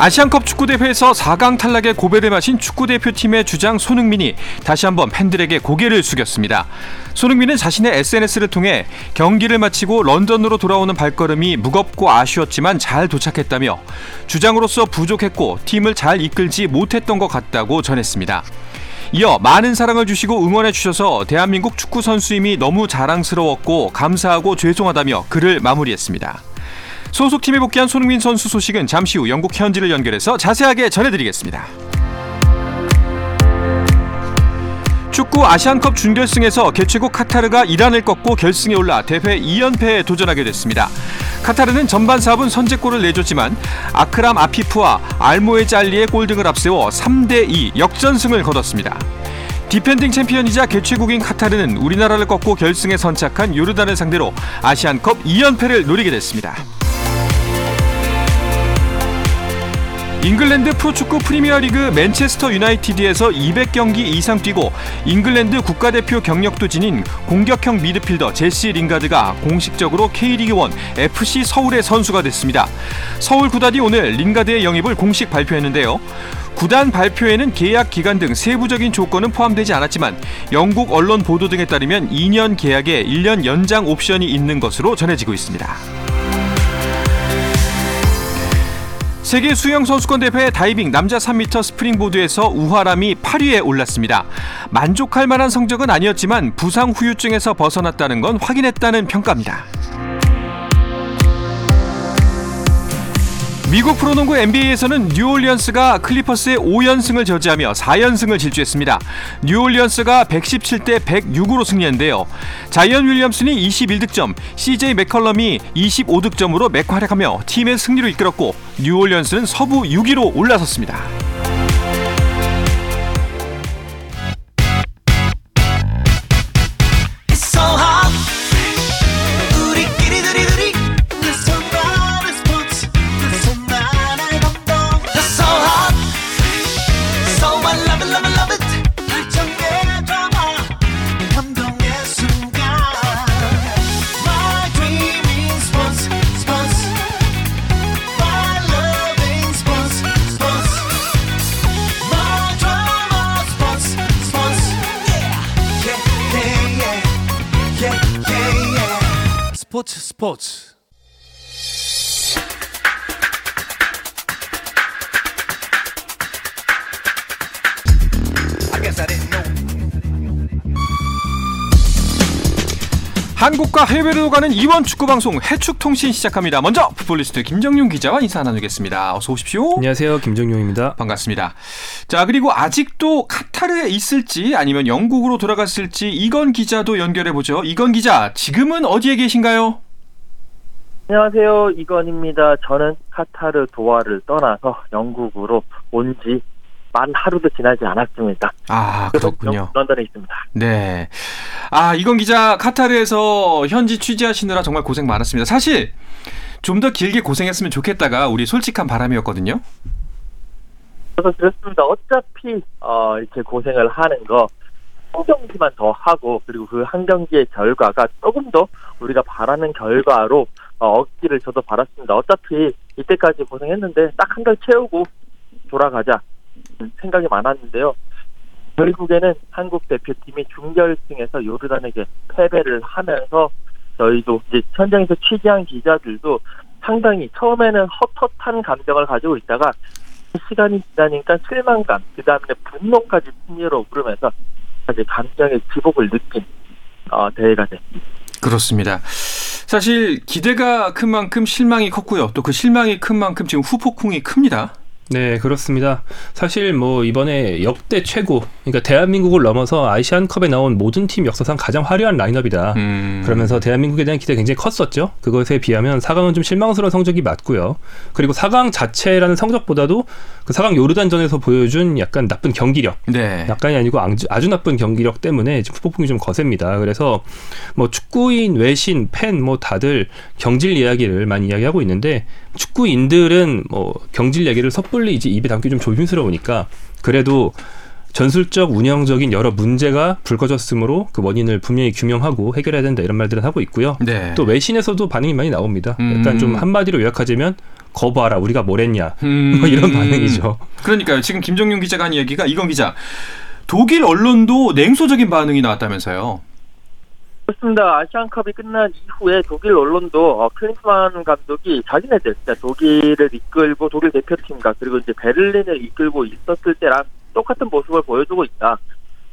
아시안컵 축구대회에서 4강 탈락의 고배를 마신 축구대표팀의 주장 손흥민이 다시 한번 팬들에게 고개를 숙였습니다. 손흥민은 자신의 SNS를 통해 경기를 마치고 런던으로 돌아오는 발걸음이 무겁고 아쉬웠지만 잘 도착했다며 주장으로서 부족했고 팀을 잘 이끌지 못했던 것 같다고 전했습니다. 이어 많은 사랑을 주시고 응원해 주셔서 대한민국 축구 선수임이 너무 자랑스러웠고 감사하고 죄송하다며 글을 마무리했습니다. 소속팀에 복귀한 손흥민 선수 소식은 잠시 후 영국 현지를 연결해서 자세하게 전해드리겠습니다. 축구 아시안컵 준결승에서 개최국 카타르가 이란을 꺾고 결승에 올라 대회 2연패에 도전하게 됐습니다. 카타르는 전반 4분 선제골을 내줬지만 아크람 아피프와 알모에즈 알리의 골 등을 앞세워 3대2 역전승을 거뒀습니다. 디펜딩 챔피언이자 개최국인 카타르는 우리나라를 꺾고 결승에 선착한 요르단을 상대로 아시안컵 2연패를 노리게 됐습니다. 잉글랜드 프로축구 프리미어리그 맨체스터 유나이티드에서 200경기 이상 뛰고 잉글랜드 국가대표 경력도 지닌 공격형 미드필더 제시 링가드가 공식적으로 K리그 1 FC 서울의 선수가 됐습니다. 서울 구단이 오늘 링가드의 영입을 공식 발표했는데요. 구단 발표에는 계약 기간 등 세부적인 조건은 포함되지 않았지만 영국 언론 보도 등에 따르면 2년 계약에 1년 연장 옵션이 있는 것으로 전해지고 있습니다. 세계 수영 선수권 대회 다이빙 남자 3m 스프링보드에서 우하람이 8위에 올랐습니다. 만족할 만한 성적은 아니었지만 부상 후유증에서 벗어났다는 건 확인했다는 평가입니다. 미국 프로농구 NBA에서는 뉴올리언스가 클리퍼스의 5연승을 저지하며 4연승을 질주했습니다. 뉴올리언스가 117대 106으로 승리했는데요. 자이언 윌리엄슨이 21득점, CJ 맥컬럼이 25득점으로 맹활약하며 팀의 승리로 이끌었고 뉴올리언스는 서부 6위로 올라섰습니다. 해외로 가는 이원 축구 방송 해축 통신 시작합니다. 먼저 풋볼리스트 김정용 기자와 인사 나누겠습니다. 어서 오십시오. 안녕하세요, 김정용입니다. 반갑습니다. 자 그리고 아직도 카타르에 있을지 아니면 영국으로 돌아갔을지 이건 기자도 연결해 보죠. 이건 기자 지금은 어디에 계신가요? 안녕하세요. 이건입니다. 저는 카타르 도하를 떠나서 영국으로 온 지 만 하루도 지나지 않았습니다. 아, 그렇군요. 런던에 있습니다. 네. 아, 이건 기자 카타르에서 현지 취재하시느라 정말 고생 많았습니다. 사실 좀 더 길게 고생했으면 좋겠다가 우리 솔직한 바람이었거든요. 그래서 그렇습니다. 어차피 어, 이렇게 고생을 하는 거 한 경기만 더 하고 그리고 그 한 경기의 결과가 조금 더 우리가 바라는 결과로 어, 얻기를 저도 바랐습니다. 어차피 이때까지 고생했는데 딱 한 달 채우고 돌아가자 생각이 많았는데요. 결국에는 한국 대표팀이 준결승에서 요르단에게 패배를 하면서 저희도 이제 현장에서 취재한 기자들도 상당히 처음에는 헛헛한 감정을 가지고 있다가 시간이 지나니까 실망감, 그 다음에 분노까지 승리로 부르면서 이제 감정의 기복을 느낀 어, 대회가 됐습니다. 그렇습니다. 사실 기대가 큰 만큼 실망이 컸고요. 또 그 실망이 큰 만큼 지금 후폭풍이 큽니다. 네, 그렇습니다. 사실 뭐 이번에 역대 최고, 그러니까 대한민국을 넘어서 아시안컵에 나온 모든 팀 역사상 가장 화려한 라인업이다. 음. 그러면서 대한민국에 대한 기대가 굉장히 컸었죠. 그것에 비하면 4강은 좀 실망스러운 성적이 맞고요. 그리고 4강 자체라는 성적보다도 그 4강 요르단전에서 보여준 약간 나쁜 경기력, 네. 약간이 아니고 아주, 아주 나쁜 경기력 때문에 지금 후폭풍이 좀 거셉니다. 그래서 뭐 축구인, 외신, 팬 뭐 다들 경질 이야기를 많이 이야기하고 있는데 축구인들은 뭐 경질 얘기를 섣불 리 이제 입에 담기 좀 조심스러우니까 그래도 전술적 운영적인 여러 문제가 불거졌으므로 그 원인을 분명히 규명하고 해결해야 된다 이런 말들은 하고 있고요. 네. 또 외신에서도 반응이 많이 나옵니다. 음. 약간 좀 한마디로 요약하자면 거봐라 우리가 뭘 했냐 음. 뭐 이런 반응이죠. 그러니까요. 지금 김정윤 기자가 한 이야기가 이건 기자. 독일 언론도 냉소적인 반응이 나왔다면서요. 그렇습니다. 아시안컵이 끝난 이후에 독일 언론도 어, 클린스만 감독이 자기네들 그러니까 독일을 이끌고 독일 대표팀과 그리고 이제 베를린을 이끌고 있었을 때랑 똑같은 모습을 보여주고 있다.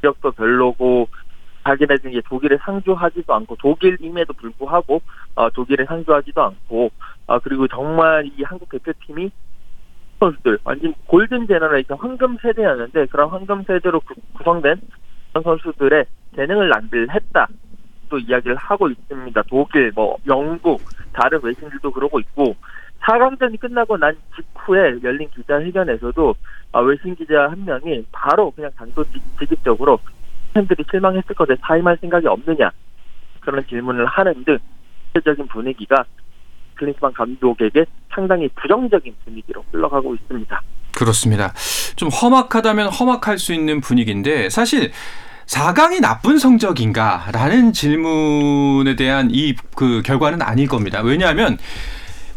경기력도 별로고 자기네들 이제 독일에 상주하지도 않고 독일임에도 불구하고 어, 독일에 상주하지도 않고 어, 그리고 정말 이 한국 대표팀이 선수들 완전 golden generation 황금 세대였는데 그런 황금 세대로 구- 구성된 선수들의 재능을 낭비했다. 또 이야기를 하고 있습니다. 독일, 뭐 영국, 다른 외신들도 그러고 있고 4강전이 끝나고 난 직후에 열린 기자회견에서도 아, 외신 기자 한 명이 바로 그냥 단도직입적으로 팬들이 실망했을 것에 사임할 생각이 없느냐 그런 질문을 하는 등 전체적인 분위기가 클린스만 감독에게 상당히 부정적인 분위기로 흘러가고 있습니다. 그렇습니다. 좀 험악하다면 험악할 수 있는 분위기인데 사실 4강이 나쁜 성적인가라는 질문에 대한 이 그 결과는 아닐 겁니다. 왜냐하면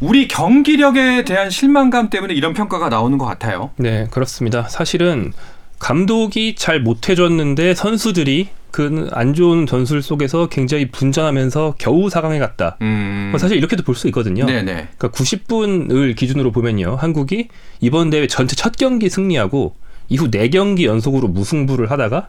우리 경기력에 대한 실망감 때문에 이런 평가가 나오는 것 같아요. 네, 그렇습니다. 사실은 감독이 잘 못해줬는데 선수들이 그 안 좋은 전술 속에서 굉장히 분전하면서 겨우 4강에 갔다. 음. 뭐 사실 이렇게도 볼 수 있거든요. 네네. 그러니까 90분을 기준으로 보면요. 한국이 이번 대회 전체 첫 경기 승리하고 이후 4경기 연속으로 무승부를 하다가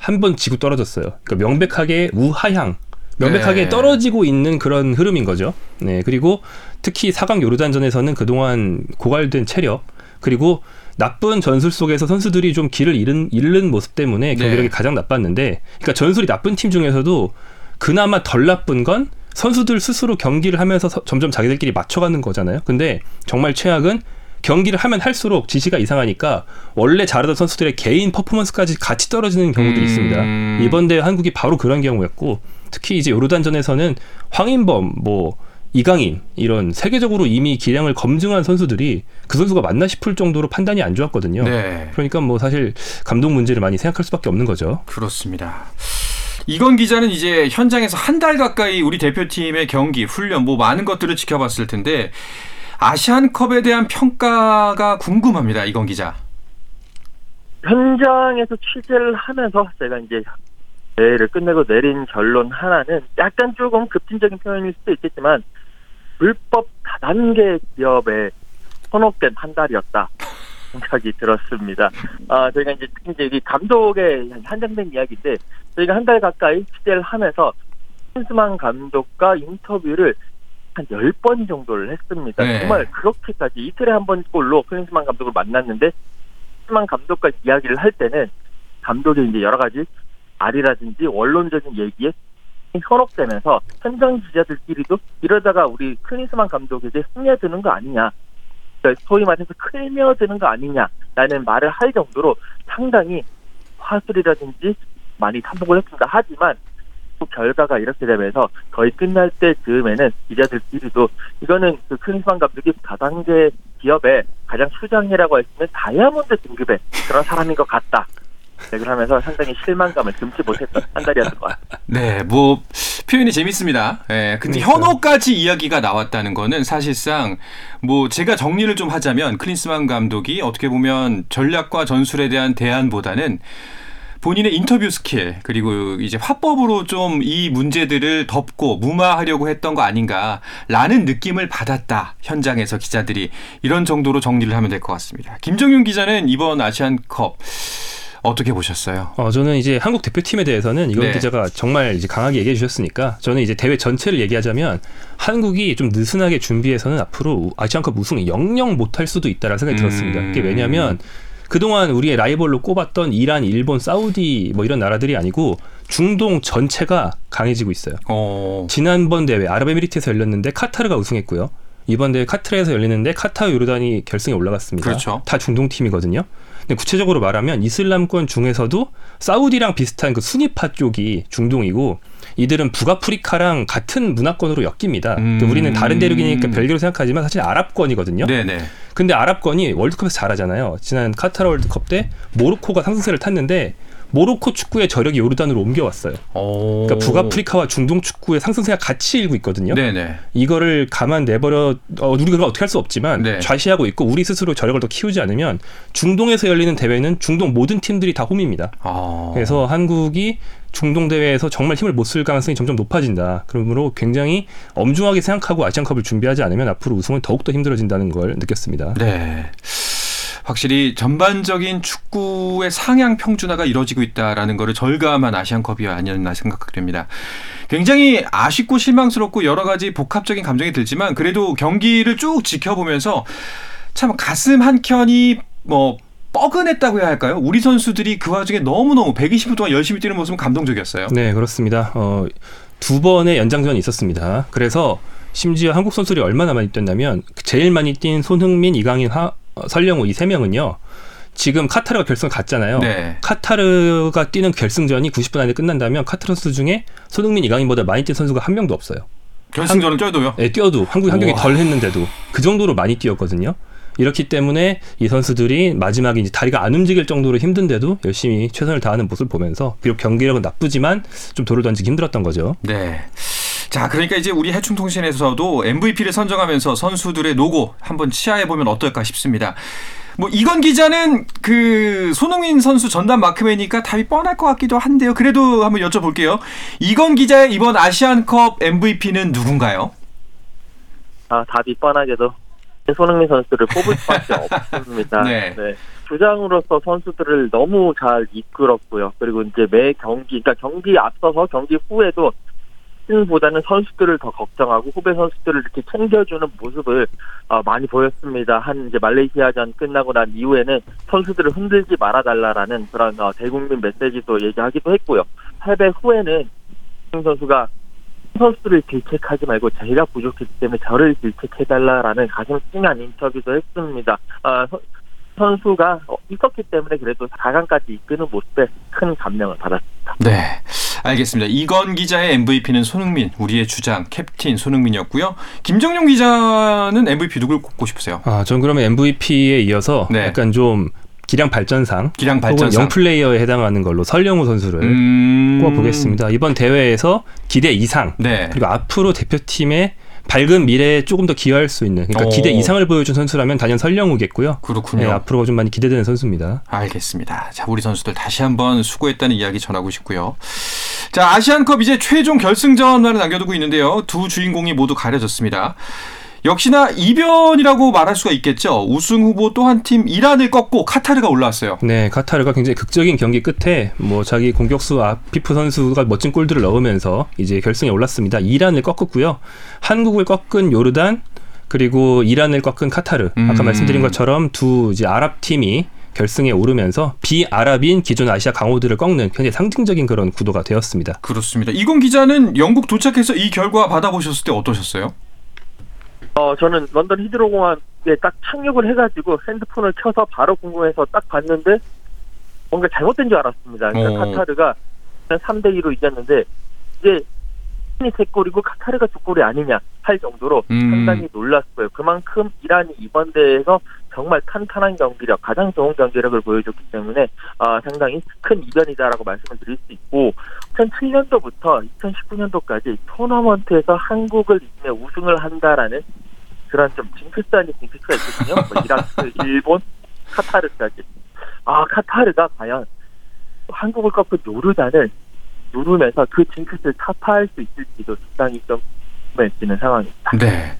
한 번 지고 떨어졌어요. 그러니까 명백하게 우하향, 명백하게 네. 떨어지고 있는 그런 흐름인 거죠. 네. 그리고 특히 4강 요르단전에서는 그동안 고갈된 체력 그리고 나쁜 전술 속에서 선수들이 좀 길을 잃은, 잃는 모습 때문에 경기력이 네. 가장 나빴는데 그러니까 전술이 나쁜 팀 중에서도 그나마 덜 나쁜 건 선수들 스스로 경기를 하면서 서- 점점 자기들끼리 맞춰가는 거잖아요. 근데 정말 최악은 경기를 하면 할수록 지시가 이상하니까 원래 잘하던 선수들의 개인 퍼포먼스까지 같이 떨어지는 경우들이 음. 있습니다. 이번 대회 한국이 바로 그런 경우였고 특히 이제 요르단전에서는 황인범 뭐 이강인 이런 세계적으로 이미 기량을 검증한 선수들이 그 선수가 맞나 싶을 정도로 판단이 안 좋았거든요. 네. 그러니까 뭐 사실 감독 문제를 많이 생각할 수밖에 없는 거죠. 그렇습니다. 이건 기자는 이제 현장에서 한 달 가까이 우리 대표팀의 경기, 훈련, 뭐 많은 것들을 지켜봤을 텐데 아시안컵에 대한 평가가 궁금합니다. 이건 기자. 현장에서 취재를 하면서 제가 이제 대회를 끝내고 내린 결론 하나는 약간 조금 급진적인 표현일 수도 있겠지만 불법 다단계 기업에 현혹된 한 달이었다 생각이 들었습니다. 아 저희가 이제 이제 이 감독의 한정된 이야기인데 저희가 한 달 가까이 취재를 하면서 클린스만 감독과 인터뷰를 한 10번 정도를 했습니다. 네. 정말 그렇게까지 이틀에 한 번꼴로 클린스만 감독을 만났는데 클린스만 감독과 이야기를 할 때는 감독의 이제 여러 가지 말이라든지 원론적인 얘기에 현혹되면서 현장 기자들끼리도 이러다가 우리 클린스만 감독에게 스며드는 거 아니냐 그러니까 소위 말해서 클며드는 거 아니냐라는 말을 할 정도로 상당히 화술이라든지 많이 탐복을 했습니다. 하지만 또 결과가 이렇게 되면서 거의 끝날 때 즈음에는 기자들끼리도 이거는 그 클린스만 감독이 다단계 기업의 가장 수장이라고 했으면 다이아몬드 등급의 그런 사람인 것 같다. 네, 그러면서 상당히 실망감을 금치 못했던 한 달이었던 것 같습니다. 네, 뭐 표현이 재밌습니다. 예, 근데 그러니까요. 현호까지 이야기가 나왔다는 거는 사실상 뭐 제가 정리를 좀 하자면 클린스만 감독이 어떻게 보면 전략과 전술에 대한 대안보다는 본인의 인터뷰 스킬 그리고 이제 화법으로 좀 이 문제들을 덮고 무마하려고 했던 거 아닌가라는 느낌을 받았다 현장에서 기자들이 이런 정도로 정리를 하면 될 것 같습니다. 김정윤 기자는 이번 아시안컵 어떻게 보셨어요? 어, 저는 이제 한국 대표팀에 대해서는 이건 네. 기자가 정말 이제 강하게 얘기해 주셨으니까 저는 이제 대회 전체를 얘기하자면 한국이 좀 느슨하게 준비해서는 앞으로 아시안컵 우승 영영 못할 수도 있다라는 생각이 음. 들었습니다. 이게 왜냐하면 그동안 우리의 라이벌로 꼽았던 이란, 일본, 사우디 뭐 이런 나라들이 아니고 중동 전체가 강해지고 있어요. 어, 지난번 대회 아랍에미리트에서 열렸는데 카타르가 우승했고요. 이번 대회 카타르에서 열리는데 카타르 요르단이 결승에 올라갔습니다. 그렇죠. 다 중동 팀이거든요. 근데 구체적으로 말하면 이슬람권 중에서도 사우디랑 비슷한 그 수니파 쪽이 중동이고 이들은 북아프리카랑 같은 문화권으로 엮입니다. 음. 그 우리는 다른 대륙이니까 별개로 생각하지만 사실 아랍권이거든요. 네네. 근데 아랍권이 월드컵에서 잘하잖아요. 지난 카타르 월드컵 때 모로코가 상승세를 탔는데 모로코 축구의 저력이 요르단으로 옮겨왔어요. 어, 그러니까 북아프리카와 중동 축구의 상승세가 같이 일고 있거든요. 네네. 이거를 가만 내버려 어, 우리가 어떻게 할 수 없지만 네. 좌시하고 있고 우리 스스로 저력을 더 키우지 않으면 중동에서 열리는 대회는 중동 모든 팀들이 다 홈입니다. 아, 그래서 한국이 중동 대회에서 정말 힘을 못 쓸 가능성이 점점 높아진다. 그러므로 굉장히 엄중하게 생각하고 아시안컵을 준비하지 않으면 앞으로 우승은 더욱더 힘들어진다는 걸 느꼈습니다. 네. 확실히 전반적인 축구의 상향 평준화가 이루어지고 있다라는 것을 절감한 아시안컵이 아니었나 생각됩니다. 굉장히 아쉽고 실망스럽고 여러 가지 복합적인 감정이 들지만 그래도 경기를 쭉 지켜보면서 참 가슴 한 켠이 뭐 뻐근했다고 해야 할까요? 우리 선수들이 그 와중에 너무너무 120분 동안 열심히 뛰는 모습은 감동적이었어요. 네, 그렇습니다. 어, 두 번의 연장전이 있었습니다. 그래서 심지어 한국 선수들이 얼마나 많이 뛰었냐면 제일 많이 뛴 손흥민, 이강인, 하, 어, 설령우 이 세 명은요. 지금 카타르가 결승 갔잖아요. 네. 카타르가 뛰는 결승전이 90분 안에 끝난다면 카타르 선수 중에 손흥민, 이강인보다 많이 뛴 선수가 한 명도 없어요. 결승전을 뛰어도요. 네, 뛰어도 한국이 한 경기. 덜 했는데도 그 정도로 많이 뛰었거든요. 이렇기 때문에 이 선수들이 마지막에 이제 다리가 안 움직일 정도로 힘든데도 열심히 최선을 다하는 모습을 보면서 비록 경기력은 나쁘지만 좀 돌을 던지기 힘들었던 거죠. 네. 자, 그러니까 이제 우리 해충통신에서도 MVP를 선정하면서 선수들의 노고 한번 치하해 보면 어떨까 싶습니다. 뭐 이건 기자는 그 손흥민 선수 전담 마크맨이니까 답이 뻔할 것 같기도 한데요. 그래도 한번 여쭤볼게요. 이건 기자의 이번 아시안컵 MVP는 누군가요? 아, 답이 뻔하게도 손흥민 선수를 뽑을 수밖에 없습니다. 네. 주장으로서 선수들을 너무 잘 이끌었고요. 그리고 이제 매 경기, 그러니까 경기 앞서서 경기 후에도 팀보다는 선수들을 더 걱정하고 후배 선수들을 이렇게 챙겨주는 모습을 어, 많이 보였습니다. 한 이제 말레이시아전 끝나고 난 이후에는 선수들을 흔들지 말아달라라는 그런 어, 대국민 메시지도 얘기하기도 했고요. 패배 후에는 선수가 선수들을 질책하지 말고 제가 부족했기 때문에 저를 질책해달라라는 가슴 찡한 인터뷰도 했습니다. 아, 선- 선수가 어, 있었기 때문에 그래도 4강까지 이끄는 모습에 큰 감명을 받았습니다. 네. 알겠습니다. 이건 기자의 MVP는 손흥민, 우리의 주장 캡틴 손흥민이었고요. 김정용 기자는 MVP 누굴 꼽고 싶으세요? 아, 전 그러면 MVP에 이어서 네. 약간 좀 기량 발전상 기량 혹은 발전상. 영 플레이어에 해당하는 걸로 설령우 선수를 음... 꼽아보겠습니다. 이번 대회에서 기대 이상 네. 그리고 앞으로 대표팀의 밝은 미래에 조금 더 기여할 수 있는 그러니까 오. 기대 이상을 보여준 선수라면 단연 설령우겠고요. 그렇군요. 네, 앞으로 좀 많이 기대되는 선수입니다. 알겠습니다. 자, 우리 선수들 다시 한번 수고했다는 이야기 전하고 싶고요. 자, 아시안컵 이제 최종 결승전만을 남겨두고 있는데요. 두 주인공이 모두 가려졌습니다. 역시나 이변이라고 말할 수가 있겠죠. 우승 후보 또 한 팀 이란을 꺾고 카타르가 올라왔어요. 네, 카타르가 굉장히 극적인 경기 끝에 뭐 자기 공격수 아피프 선수가 멋진 골들을 넣으면서 이제 결승에 올랐습니다. 이란을 꺾었고요. 한국을 꺾은 요르단 그리고 이란을 꺾은 카타르. 아까 음. 말씀드린 것처럼 두 이제 아랍 팀이 결승에 오르면서 비아랍인 기존 아시아 강호들을 꺾는 굉장히 상징적인 그런 구도가 되었습니다. 그렇습니다. 이건 기자는 영국 도착해서 이 결과 받아보셨을 때 어떠셨어요? 어, 저는 런던 히드로 공항에 딱 착륙을 해가지고 핸드폰을 켜서 바로 궁금해서 딱 봤는데 뭔가 잘못된 줄 알았습니다. 그러니까 어. 카타르가 3대 2로 이겼는데 이제 세 골이고 카타르가 두 골이 아니냐 할 정도로 음. 상당히 놀랐고요. 그만큼 이란이 이번 대회에서 정말 탄탄한 경기력, 가장 좋은 경기력을 보여줬기 때문에 아, 상당히 큰 이변이다라고 말씀을 드릴 수 있고 2007년도부터 2019년도까지 토너먼트에서 한국을 이기며 우승을 한다라는 그런 좀 징크스 아닌 징크스가 있거든요. 뭐 이라크, 일본, 카타르까지. 아 카타르가 과연 한국을 꺾은 요르단을 누르면서 그 징크스를 타파할 수 있을지도 상당히 좀 궁금해지는 상황입니다. 네.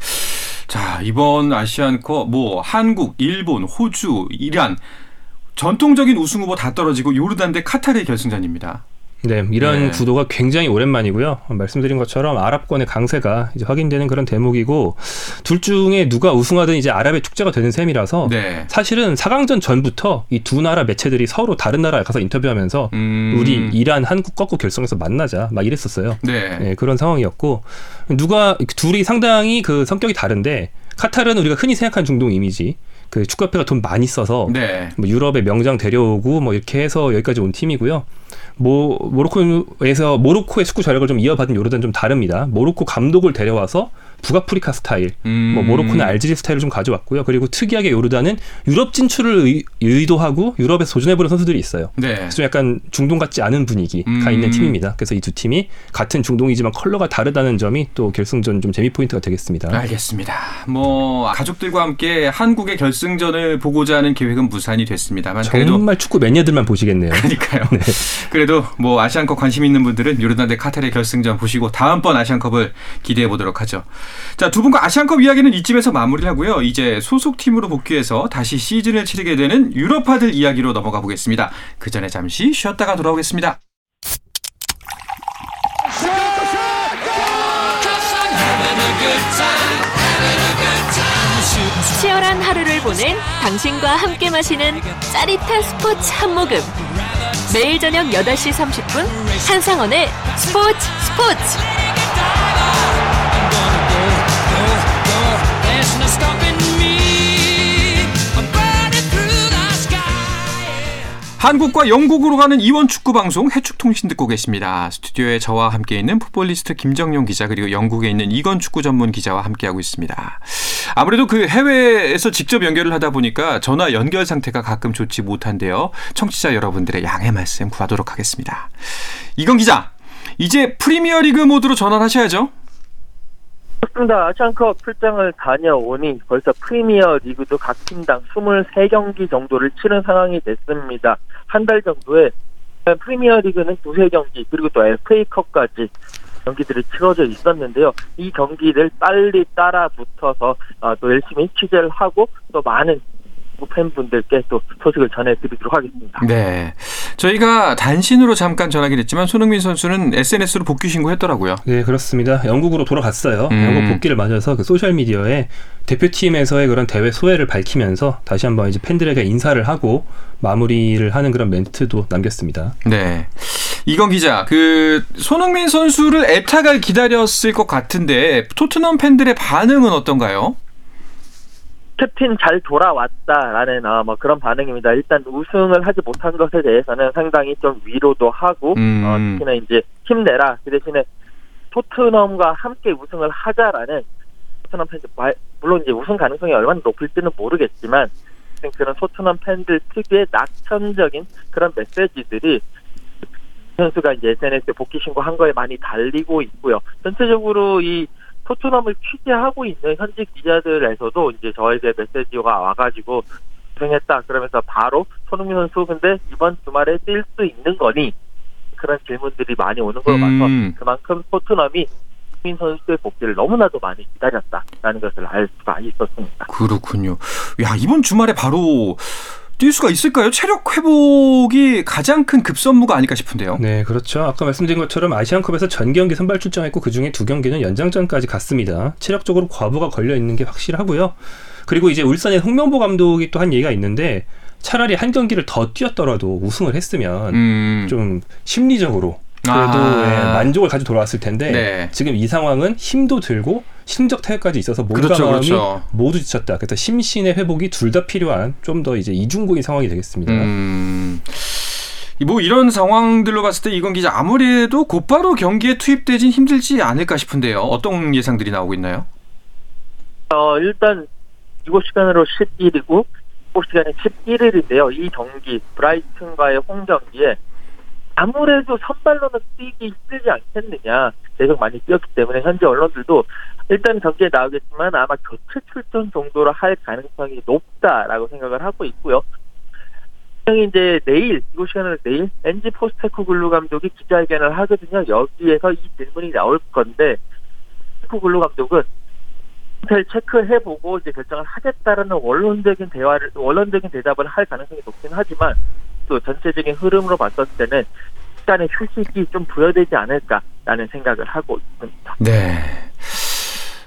자, 이번 아시안컵 뭐 한국, 일본, 호주, 이란 전통적인 우승 후보 다 떨어지고 요르단 대 카타르의 결승전입니다. 네, 이런 네. 구도가 굉장히 오랜만이고요. 말씀드린 것처럼 아랍권의 강세가 이제 확인되는 그런 대목이고 둘 중에 누가 우승하든 이제 아랍의 축제가 되는 셈이라서 네. 사실은 4강전 전부터 이 두 나라 매체들이 서로 다른 나라에 가서 인터뷰하면서 음. 우리 이란, 한국 꺾고 결승에서 만나자 막 이랬었어요. 네. 네, 그런 상황이었고 누가 둘이 상당히 그 성격이 다른데 카타르는 우리가 흔히 생각하는 중동 이미지 그 축구협회가 돈 많이 써서 네. 뭐 유럽의 명장 데려오고 뭐 이렇게 해서 여기까지 온 팀이고요. 뭐 모로코에서 모로코의 축구 전략을 좀 이어받은 요르단 좀 다릅니다. 모로코 감독을 데려와서 북아프리카 스타일, 음. 뭐 모로코는 알제리 스타일을 좀 가져왔고요. 그리고 특이하게 요르단은 유럽 진출을 의, 도하고 유럽에서 도전해보는 선수들이 있어요. 네. 그래서 좀 약간 중동 같지 않은 분위기가 음. 있는 팀입니다. 그래서 이 두 팀이 같은 중동이지만 컬러가 다르다는 점이 또 결승전 좀 재미 포인트가 되겠습니다. 알겠습니다. 뭐 가족들과 함께 한국의 결승전을 보고자 하는 계획은 무산이 됐습니다만 그래도 정말 축구 매니아들만 보시겠네요. 그러니까요. 네. 그래도 뭐 아시안컵 관심 있는 분들은 요르단 대 카타르의 결승전 보시고 다음번 아시안컵을 기대해 보도록 하죠. 자, 두 분과 아시안컵 이야기는 이쯤에서 마무리를 하고요. 이제 소속 팀으로 복귀해서 다시 시즌을 치르게 되는 유럽파들 이야기로 넘어가 보겠습니다. 그 전에 잠시 쉬었다가 돌아오겠습니다. 치열한 하루를 보낸 당신과 함께 마시는 짜릿한 스포츠 한 모금. 매일 저녁 8시 30분 한상원의 스포츠 스포츠. 한국과 영국으로 가는 이원 축구 방송 해축통신 듣고 계십니다. 스튜디오에 저와 함께 있는 풋볼리스트 김정용 기자 그리고 영국에 있는 이건 축구 전문 기자와 함께하고 있습니다. 아무래도 그 해외에서 직접 연결을 하다 보니까 전화 연결 상태가 가끔 좋지 못한데요. 청취자 여러분들의 양해 말씀 구하도록 하겠습니다. 이건 기자, 이제 프리미어리그 모드로 전환하셔야죠. 그렇습니다. 아시안컵 출장을 다녀오니 벌써 프리미어 리그도 각 팀당 23경기 정도를 치른 상황이 됐습니다. 한 달 정도에 프리미어 리그는 두세 경기 그리고 또 FA컵까지 경기들이 치러져 있었는데요. 이 경기를 빨리 따라 붙어서 아, 또 열심히 취재를 하고 또 많은 팬분들께 또 소식을 전해드리도록 하겠습니다. 네. 저희가 단신으로 잠깐 전하긴 했지만 손흥민 선수는 SNS로 복귀 신고했더라고요. 네, 그렇습니다. 영국으로 돌아갔어요. 음. 영국 복귀를 맞아서 그 소셜 미디어에 대표팀에서의 그런 대회 소회를 밝히면서 다시 한번 이제 팬들에게 인사를 하고 마무리를 하는 그런 멘트도 남겼습니다. 네. 이건 기자, 그 손흥민 선수를 애타갈 기다렸을 것 같은데 토트넘 팬들의 반응은 어떤가요? 캡틴 잘 돌아왔다라는 아, 뭐 그런 반응입니다. 일단 우승을 하지 못한 것에 대해서는 상당히 좀 위로도 하고 음. 어, 특히나 이제 힘내라 그 대신에 토트넘과 함께 우승을 하자라는 토트넘 팬들 말- 물론 이제 우승 가능성이 얼마나 높을지는 모르겠지만 그런 토트넘 팬들 특유의 낙천적인 그런 메시지들이 선수가 이제 SNS에 복귀 신고한 거에 많이 달리고 있고요. 전체적으로 이 토트넘을 취재하고 있는 현지 기자들에서도 이제 저에게 메시지가 와가지고 고생했다 그러면서 바로 손흥민 선수 근데 이번 주말에 뛸 수 있는 거니 그런 질문들이 많이 오는 걸 봐서 음. 그만큼 토트넘이 손흥민 선수의 복귀를 너무나도 많이 기다렸다라는 것을 알 수가 있었습니다. 그렇군요. 야, 이번 주말에 바로 뛸 수가 있을까요? 체력 회복이 가장 큰 급선무가 아닐까 싶은데요. 네, 그렇죠. 아까 말씀드린 것처럼 아시안컵에서 전 경기 선발 출장했고 그 중에 두 경기는 연장전까지 갔습니다. 체력적으로 과부가 걸려 있는 게 확실하고요. 그리고 이제 울산의 홍명보 감독이 또 한 얘기가 있는데 차라리 한 경기를 더 뛰었더라도 우승을 했으면 음. 좀 심리적으로 그래도 아. 예, 만족을 가지고 돌아왔을 텐데 네. 지금 이 상황은 힘도 들고 심적 타격까지 있어서 몸과 그렇죠, 마음이 그렇죠. 모두 지쳤다. 그래서 심신의 회복이 둘 다 필요한 좀 더 이제 이중고인 상황이 되겠습니다. 음. 뭐 이런 상황들로 봤을 때 이건 기자 아무래도 곧바로 경기에 투입되진 힘들지 않을까 싶은데요. 어떤 예상들이 나오고 있나요? 어, 일단 이곳 시간으로 11이고 이곳 시간이 11일인데요. 이 경기 브라이튼과의 홈 경기에 아무래도 선발로는 뛰기 힘들지 않겠느냐. 계속 많이 뛰었기 때문에 현재 언론들도 일단 경기에 나오겠지만 아마 교체 출전 정도로 할 가능성이 높다라고 생각을 하고 있고요. 분명히 이제 내일 이곳 시간으로 내일 엔지 포스테코글루 감독이 기자회견을 하거든요. 여기에서 이 질문이 나올 건데 포스테코글루 감독은 상태를 체크해보고 이제 결정을 하겠다라는 원론적인 대화를 원론적인 대답을 할 가능성이 높긴 하지만 또 전체적인 흐름으로 봤을 때는 시간의 휴식이 좀 부여되지 않을까라는 생각을 하고 있습니다. 네.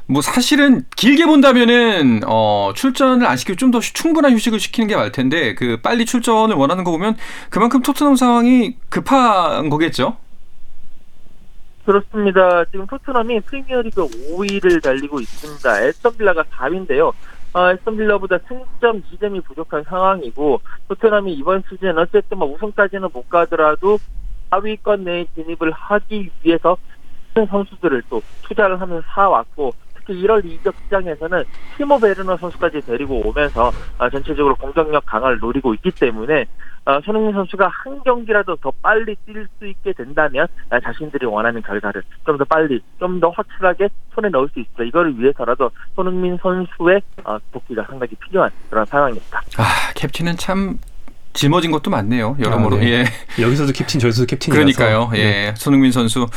뭐 사실은 길게 본다면은 어 출전을 안 시키고 좀 더 충분한 휴식을 시키는 게 맞을 텐데 그 빨리 출전을 원하는 거 보면 그만큼 토트넘 상황이 급한 거겠죠. 그렇습니다. 지금 토트넘이 프리미어리그 5위를 달리고 있습니다. 에스턴 빌라가 4위인데요. 어, 에스턴 빌라보다 승점 2점이 부족한 상황이고 토트넘이 이번 시즌 어쨌든 뭐 우승까지는 못 가더라도 4위권 내에 진입을 하기 위해서 선수들을 또 투자를 하면서 사왔고 특히 1월 이적 시장에서는 티모 베르너 선수까지 데리고 오면서 아, 전체적으로 공격력 강화를 노리고 있기 때문에 어, 손흥민 선수가 한 경기라도 더 빨리 뛸 수 있게 된다면 아, 자신들이 원하는 결과를 좀 더 빨리, 좀 더 확실하게 손에 넣을 수 있다. 이거를 위해서라도 손흥민 선수의 어, 복귀가 상당히 필요한 그런 상황입니다. 아 캡틴은 참 짊어진 것도 많네요. 여러모로 아, 네. 예. 여기서도 캡틴 저기서도 캡틴이라서 그러니까요. 예. 네. 손흥민 선수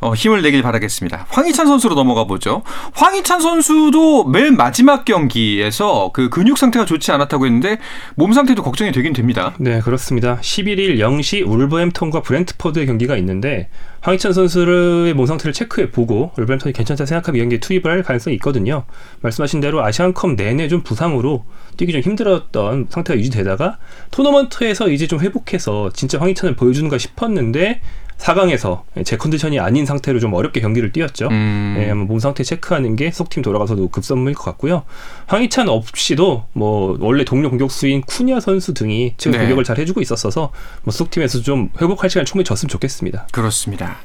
어, 힘을 내길 바라겠습니다. 황희찬 선수로 넘어가 보죠. 황희찬 선수도 맨 마지막 경기에서 그 근육 상태가 좋지 않았다고 했는데 몸 상태도 걱정이 되긴 됩니다. 네, 그렇습니다. 11일 0시 울버햄턴과 브렌트퍼드의 경기가 있는데 황희찬 선수의 몸 상태를 체크해 보고 울버햄턴이 괜찮다 생각하면 이 경기에 투입을 할 가능성이 있거든요. 말씀하신 대로 아시안컵 내내 좀 부상으로 뛰기 좀 힘들었던 상태가 유지되다가 토너먼트에서 이제 좀 회복해서 진짜 황희찬을 보여주는가 싶었는데 4강에서 제 컨디션이 아닌 상태로 좀 어렵게 경기를 뛰었죠. 음. 예, 몸 상태 체크하는 게 소속팀 돌아가서도 급선무일 것 같고요. 황희찬 없이도 뭐 원래 동료 공격수인 쿠냐 선수 등이 지금 네. 공격을 잘 해주고 있었어서 뭐 소속팀에서 좀 회복할 시간 충분히 줬으면 좋겠습니다. 그렇습니다.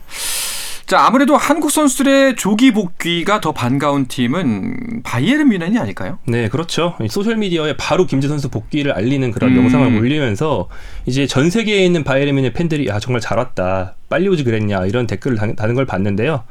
자, 아무래도 한국 선수들의 조기 복귀가 더 반가운 팀은 바이에른 뮌헨이 아닐까요? 네, 그렇죠. 이 소셜 미디어에 바로 김민재 선수 복귀를 알리는 그런 음. 영상을 올리면서 이제 전 세계에 있는 바이에른 뮌헨 팬들이 야 정말 잘 왔다. 빨리 오지 그랬냐 이런 댓글을 다- 다는 걸 봤는데요.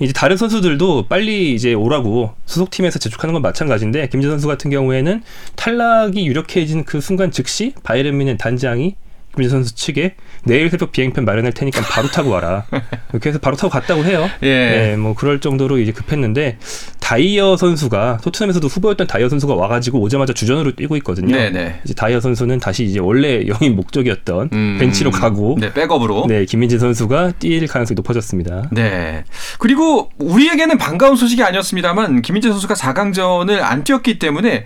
이제 다른 선수들도 빨리 이제 오라고 소속팀에서 재촉하는 건 마찬가지인데 김민재 선수 같은 경우에는 탈락이 유력해진 그 순간 즉시 바이에른 뮌헨 단장이 김민재 선수 측에 내일 새벽 비행편 마련할 테니까 바로 타고 와라. 이렇게 해서 바로 타고 갔다고 해요. 예. 네, 뭐 그럴 정도로 이제 급했는데 다이어 선수가 토트넘에서도 후보였던 다이어 선수가 와가지고 오자마자 주전으로 뛰고 있거든요. 네네. 이제 다이어 선수는 다시 이제 원래 영입 목적이었던 음. 벤치로 가고 네, 백업으로. 네, 김민재 선수가 뛸 가능성이 높아졌습니다. 네. 그리고 우리에게는 반가운 소식이 아니었습니다만 김민재 선수가 4강전을 안 뛰었기 때문에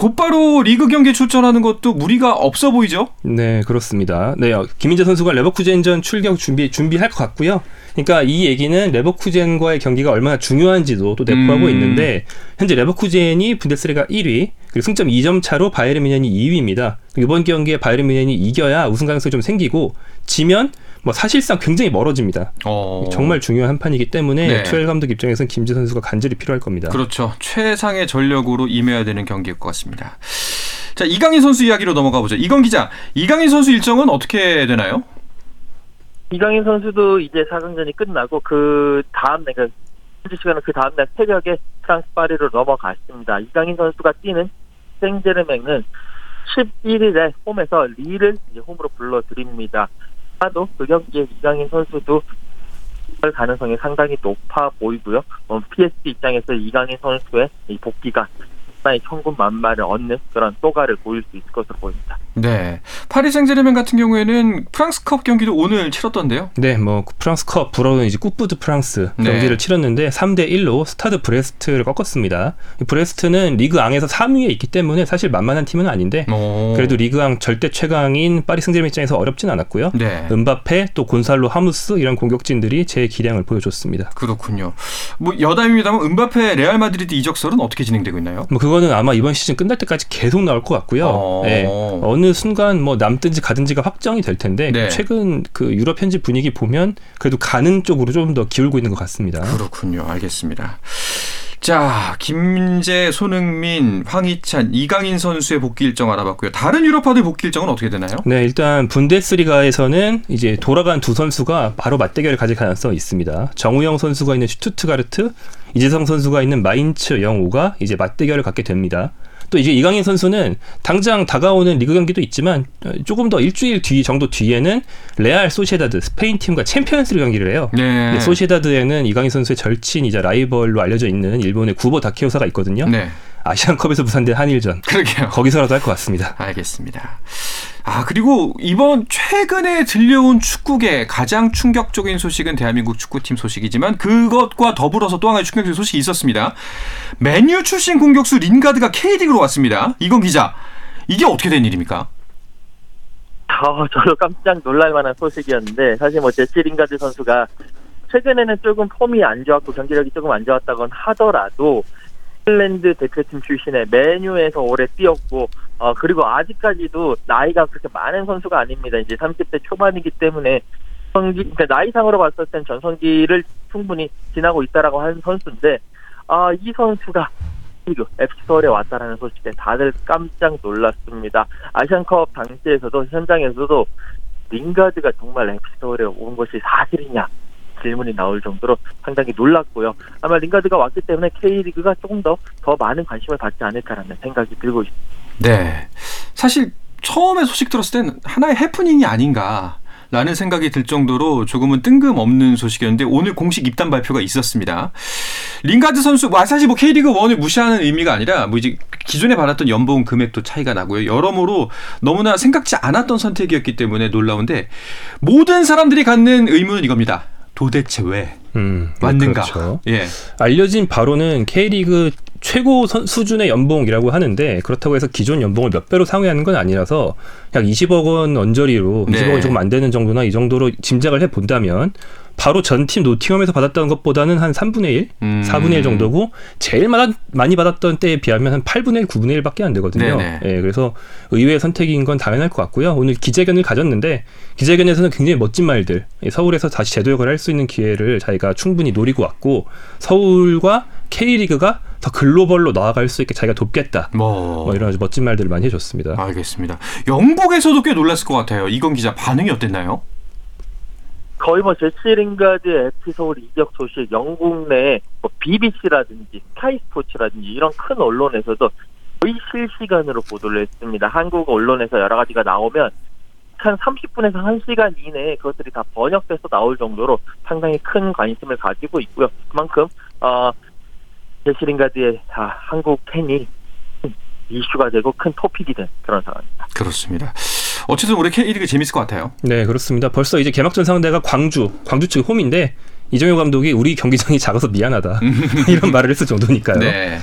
곧바로 리그 경기에 출전하는 것도 무리가 없어 보이죠? 네, 그렇습니다. 네, 어, 김민재 선수가 레버쿠젠전 출격 준비 준비할 것 같고요. 그러니까 이 얘기는 레버쿠젠과의 경기가 얼마나 중요한지도 또 내포하고 음. 있는데 현재 레버쿠젠이 분데스리가 1위, 그리고 승점 2점 차로 바이에른 뮌헨이 2위입니다. 이번 경기에 바이에른 뮌헨이 이겨야 우승 가능성이 좀 생기고 지면 뭐 사실상 굉장히 멀어집니다. 어. 정말 중요한 판이기 때문에 네. 투엘 감독 입장에서는 김재 선수가 간절히 필요할 겁니다. 그렇죠. 최상의 전력으로 임해야 되는 경기일 것 같습니다. 자, 이강인 선수 이야기로 넘어가 보죠. 이건 기자, 이강인 선수 일정은 어떻게 되나요? 이강인 선수도 이제 4강전이 끝나고 그 다음 날, 그 현지 시간은 그 다음 날 새벽에 프랑스 파리로 넘어갔습니다. 이강인 선수가 뛰는 생제르맹은 11일에 홈에서 릴을 이제 홈으로 불러드립니다. 아마도 그 경기에 이강인 선수도 할 가능성이 상당히 높아 보이고요. 어, PSG 입장에서 이강인 선수의 이 복귀가 상당히 천군 만마를 얻는 그런 효과를 보일 수 있을 것으로 보입니다. 네. 파리 생제르맹 같은 경우에는 프랑스컵 경기도 오늘 치렀던데요. 네, 뭐 프랑스컵 불어로는 이제 Coupe de France 네. 경기를 치렀는데 3대 1로 스타드 브레스트를 꺾었습니다. 이 브레스트는 리그 앙에서 3위에 있기 때문에 사실 만만한 팀은 아닌데 오. 그래도 리그 앙 절대 최강인 파리 생제르맹 입장에서 어렵진 않았고요. 네. 음바페 또 곤살로 하무스 이런 공격진들이 제 기량을 보여줬습니다. 그렇군요. 뭐 여담입니다만 음바페 레알 마드리드 이적설은 어떻게 진행되고 있나요? 뭐 그거는 아마 이번 시즌 끝날 때까지 계속 나올 것 같고요. 어. 네. 어느 순간 뭐 남든지 가든지가 확정이 될 텐데 네. 최근 그 유럽 현지 분위기 보면 그래도 가는 쪽으로 좀 더 기울고 있는 것 같습니다. 그렇군요. 알겠습니다. 자, 김민재, 손흥민, 황희찬, 이강인 선수의 복귀 일정 알아봤고요. 다른 유럽파들 복귀 일정은 어떻게 되나요? 네, 일단 분데스리가에서는 이제 돌아간 두 선수가 바로 맞대결을 가질 가능성이 있습니다. 정우영 선수가 있는 슈투트가르트, 이재성 선수가 있는 마인츠 05가 이제 맞대결을 갖게 됩니다. 또 이제 이강인 선수는 당장 다가오는 리그 경기도 있지만 어, 조금 더 일주일 뒤 정도 뒤에는 레알 소시에다드 스페인 팀과 챔피언스 리그 경기를 해요. 네. 근데 소시에다드에는 이강인 선수의 절친이자 라이벌로 알려져 있는 일본의 구보 다케후사가 있거든요. 네. 아시안컵에서 무산된 한일전. 그러게요. 거기서라도 할 것 같습니다. 알겠습니다. 아, 그리고 이번 최근에 들려온 축구계 가장 충격적인 소식은 대한민국 축구팀 소식이지만 그것과 더불어서 또 하나의 충격적인 소식이 있었습니다. 맨유 출신 공격수 링가드가 K리그로 왔습니다. 이건 기자. 이게 어떻게 된 일입니까? 어, 저도 깜짝 놀랄 만한 소식이었는데 사실 뭐 제시 링가드 선수가 최근에는 조금 폼이 안 좋았고 경기력이 조금 안 좋았다곤 하더라도 잉글랜드 대표팀 출신의 맨유에서 오래 뛰었고 어 그리고 아직까지도 나이가 그렇게 많은 선수가 아닙니다. 이제 30대 초반이기 때문에 전성기 그러니까 나이상으로 봤을 땐 전성기를 충분히 지나고 있다라고 하는 선수인데 아 이 선수가 그리고 FC 서울에 왔다라는 소식에 다들 깜짝 놀랐습니다. 아시안컵 당시에서도 현장에서도 링가드가 정말 FC 서울에 온 것이 사실이냐 질문이 나올 정도로 상당히 놀랐고요. 아마 링가드가 왔기 때문에 K리그가 조금 더 더 많은 관심을 받지 않을까라는 생각이 들고 있습니다. 네. 사실 처음에 소식 들었을 땐 하나의 해프닝이 아닌가. 라는 생각이 들 정도로 조금은 뜬금없는 소식이었는데 오늘 공식 입단 발표가 있었습니다. 링가드 선수, 뭐 사실 뭐 K리그 1을 무시하는 의미가 아니라 뭐 이제 기존에 받았던 연봉 금액도 차이가 나고요. 여러모로 너무나 생각지 않았던 선택이었기 때문에 놀라운데 모든 사람들이 갖는 의문은 이겁니다. 도대체 왜 음, 맞는가? 그렇죠. 예. 알려진 바로는 K리그 최고 선- 수준의 연봉이라고 하는데 그렇다고 해서 기존 연봉을 몇 배로 상회하는 건 아니라서 약 20억 원 언저리로 네. 20억 원 조금 안 되는 정도나 이 정도로 짐작을 해 본다면 바로 전팀 노팅엄에서 받았던 것보다는 한 3분의 1, 음. 4분의 1 정도고 제일 많- 많이 받았던 때에 비하면 한 8분의 1, 9분의 1밖에 안 되거든요. 네네. 예, 그래서 의외의 선택인 건 당연할 것 같고요. 오늘 기자회견을 가졌는데 기자회견에서는 굉장히 멋진 말들, 예, 서울에서 다시 재도역을 할 수 있는 기회를 자기가 충분히 노리고 왔고 서울과 K리그가 더 글로벌로 나아갈 수 있게 자기가 돕겠다. 뭐, 뭐 이런 아주 멋진 말들을 많이 해줬습니다. 알겠습니다. 영국에서도 꽤 놀랐을 것 같아요. 이건 기자 반응이 어땠나요? 거의 뭐 제시 링가드 FC 서울 이적 소식 영국 내 뭐 BBC라든지 스카이 스포츠라든지 이런 큰 언론에서도 거의 실시간으로 보도를 했습니다. 한국 언론에서 여러 가지가 나오면 한 30분에서 1시간 이내에 그것들이 다 번역돼서 나올 정도로 상당히 큰 관심을 가지고 있고요. 그만큼 어 제시 링가드의 아, 한국 팬이 큰 이슈가 되고 큰 토픽이 된 그런 상황입니다. 그렇습니다. 어쨌든 올해 K리그 재밌을 것 같아요. 네, 그렇습니다. 벌써 이제 개막전 상대가 광주, 광주 측 홈인데 이정효 감독이 우리 경기장이 작아서 미안하다 이런 말을 했을 정도니까요. 네.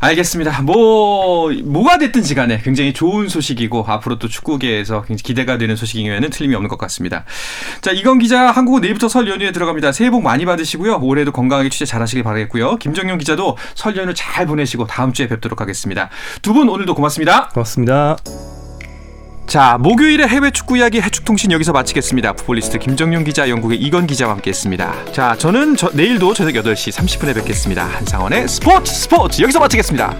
알겠습니다. 뭐 뭐가 됐든지 간에 굉장히 좋은 소식이고 앞으로 또 축구계에서 굉장히 기대가 되는 소식이면은 틀림이 없는 것 같습니다. 자 이건 기자 한국은 내일부터 설 연휴에 들어갑니다. 새해 복 많이 받으시고요. 올해도 건강하게 취재 잘하시길 바라겠고요. 김정용 기자도 설 연휴 잘 보내시고 다음 주에 뵙도록 하겠습니다. 두 분 오늘도 고맙습니다. 고맙습니다. 자 목요일에 해외 축구 이야기 해축통신 여기서 마치겠습니다. 풋볼리스트 김정용 기자, 영국의 이건 기자와 함께했습니다. 자 저는 저, 내일도 저녁 8시 30분에 뵙겠습니다. 한상원의 스포츠 스포츠 여기서 마치겠습니다.